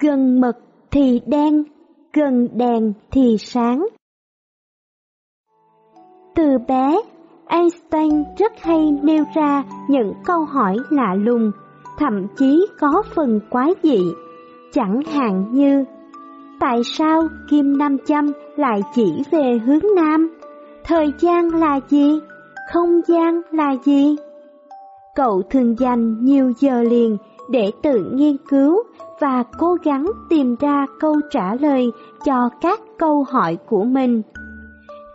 Gần mực thì đen, gần đèn thì sáng. Từ bé, Einstein rất hay nêu ra những câu hỏi lạ lùng, thậm chí có phần quái dị, chẳng hạn như Tại sao kim nam châm lại chỉ về hướng nam? Thời gian là gì? Không gian là gì? Cậu thường dành nhiều giờ liền để tự nghiên cứu và cố gắng tìm ra câu trả lời cho các câu hỏi của mình.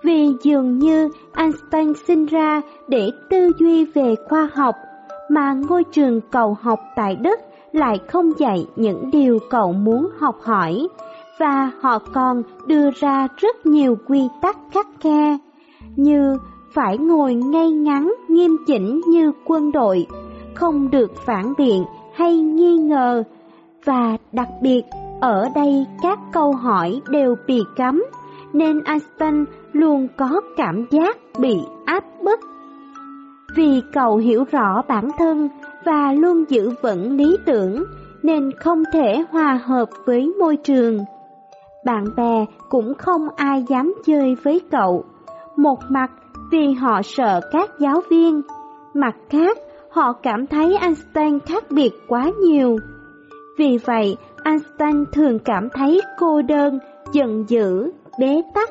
Vì dường như Einstein sinh ra để tư duy về khoa học, mà ngôi trường cậu học tại Đức lại không dạy những điều cậu muốn học hỏi, và họ còn đưa ra rất nhiều quy tắc khắc khe, như phải ngồi ngay ngắn nghiêm chỉnh như quân đội, không được phản biện hay nghi ngờ, và đặc biệt ở đây các câu hỏi đều bị cấm, nên Einstein luôn có cảm giác bị áp bức. Vì cậu hiểu rõ bản thân và luôn giữ vững lý tưởng, nên không thể hòa hợp với môi trường. Bạn bè cũng không ai dám chơi với cậu. Một mặt vì họ sợ các giáo viên, mặt khác họ cảm thấy Einstein khác biệt quá nhiều. Vì vậy, Einstein thường cảm thấy cô đơn, giận dữ, bế tắc.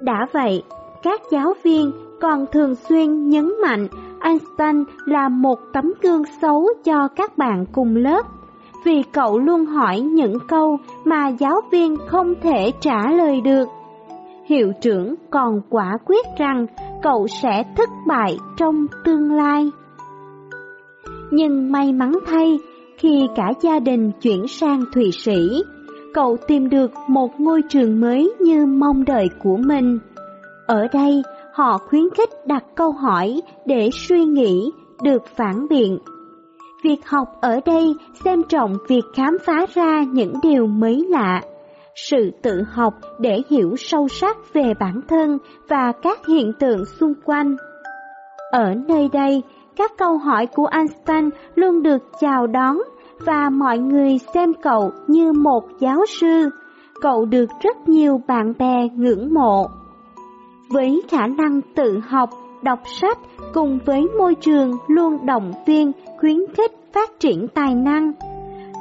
Đã vậy, các giáo viên còn thường xuyên nhấn mạnh Einstein là một tấm gương xấu cho các bạn cùng lớp, vì cậu luôn hỏi những câu mà giáo viên không thể trả lời được. Hiệu trưởng còn quả quyết rằng cậu sẽ thất bại trong tương lai. Nhưng may mắn thay, khi cả gia đình chuyển sang Thụy Sĩ, cậu tìm được một ngôi trường mới như mong đợi của mình. Ở đây, họ khuyến khích đặt câu hỏi để suy nghĩ, được phản biện. Việc học ở đây xem trọng việc khám phá ra những điều mới lạ, sự tự học để hiểu sâu sắc về bản thân và các hiện tượng xung quanh. Ở nơi đây, các câu hỏi của Einstein luôn được chào đón và mọi người xem cậu như một giáo sư. Cậu được rất nhiều bạn bè ngưỡng mộ. Với khả năng tự học, đọc sách cùng với môi trường luôn động viên, khuyến khích phát triển tài năng.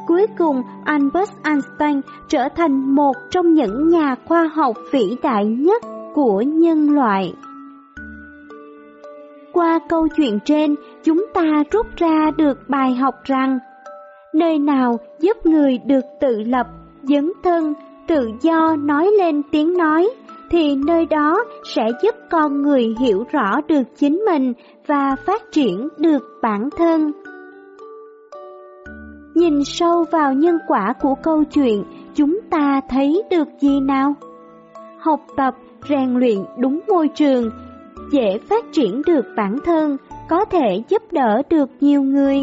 Cuối cùng, Albert Einstein trở thành một trong những nhà khoa học vĩ đại nhất của nhân loại. Qua câu chuyện trên, chúng ta rút ra được bài học rằng nơi nào giúp người được tự lập, dấn thân, tự do nói lên tiếng nói, thì nơi đó sẽ giúp con người hiểu rõ được chính mình và phát triển được bản thân. Nhìn sâu vào nhân quả của câu chuyện, chúng ta thấy được gì nào? Học tập, rèn luyện đúng môi trường, dễ phát triển được bản thân, có thể giúp đỡ được nhiều người.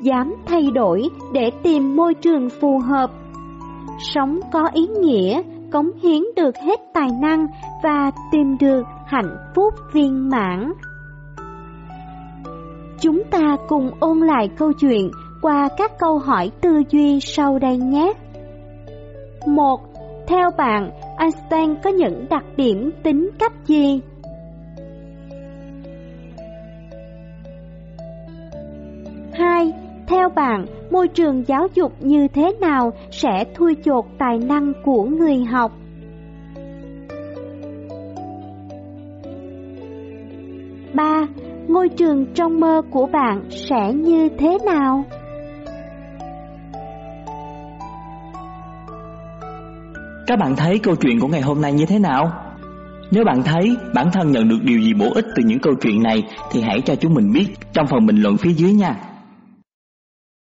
Dám thay đổi để tìm môi trường phù hợp. Sống có ý nghĩa, cống hiến được hết tài năng và tìm được hạnh phúc viên mãn. Chúng ta cùng ôn lại câu chuyện qua các câu hỏi tư duy sau đây nhé. 1. Theo bạn, Einstein có những đặc điểm tính cách gì? Theo bạn, môi trường giáo dục như thế nào sẽ thui chột tài năng của người học? Ba, ngôi trường trong mơ của bạn sẽ như thế nào? Các bạn thấy câu chuyện của ngày hôm nay như thế nào? Nếu bạn thấy bản thân nhận được điều gì bổ ích từ những câu chuyện này thì hãy cho chúng mình biết trong phần bình luận phía dưới nha.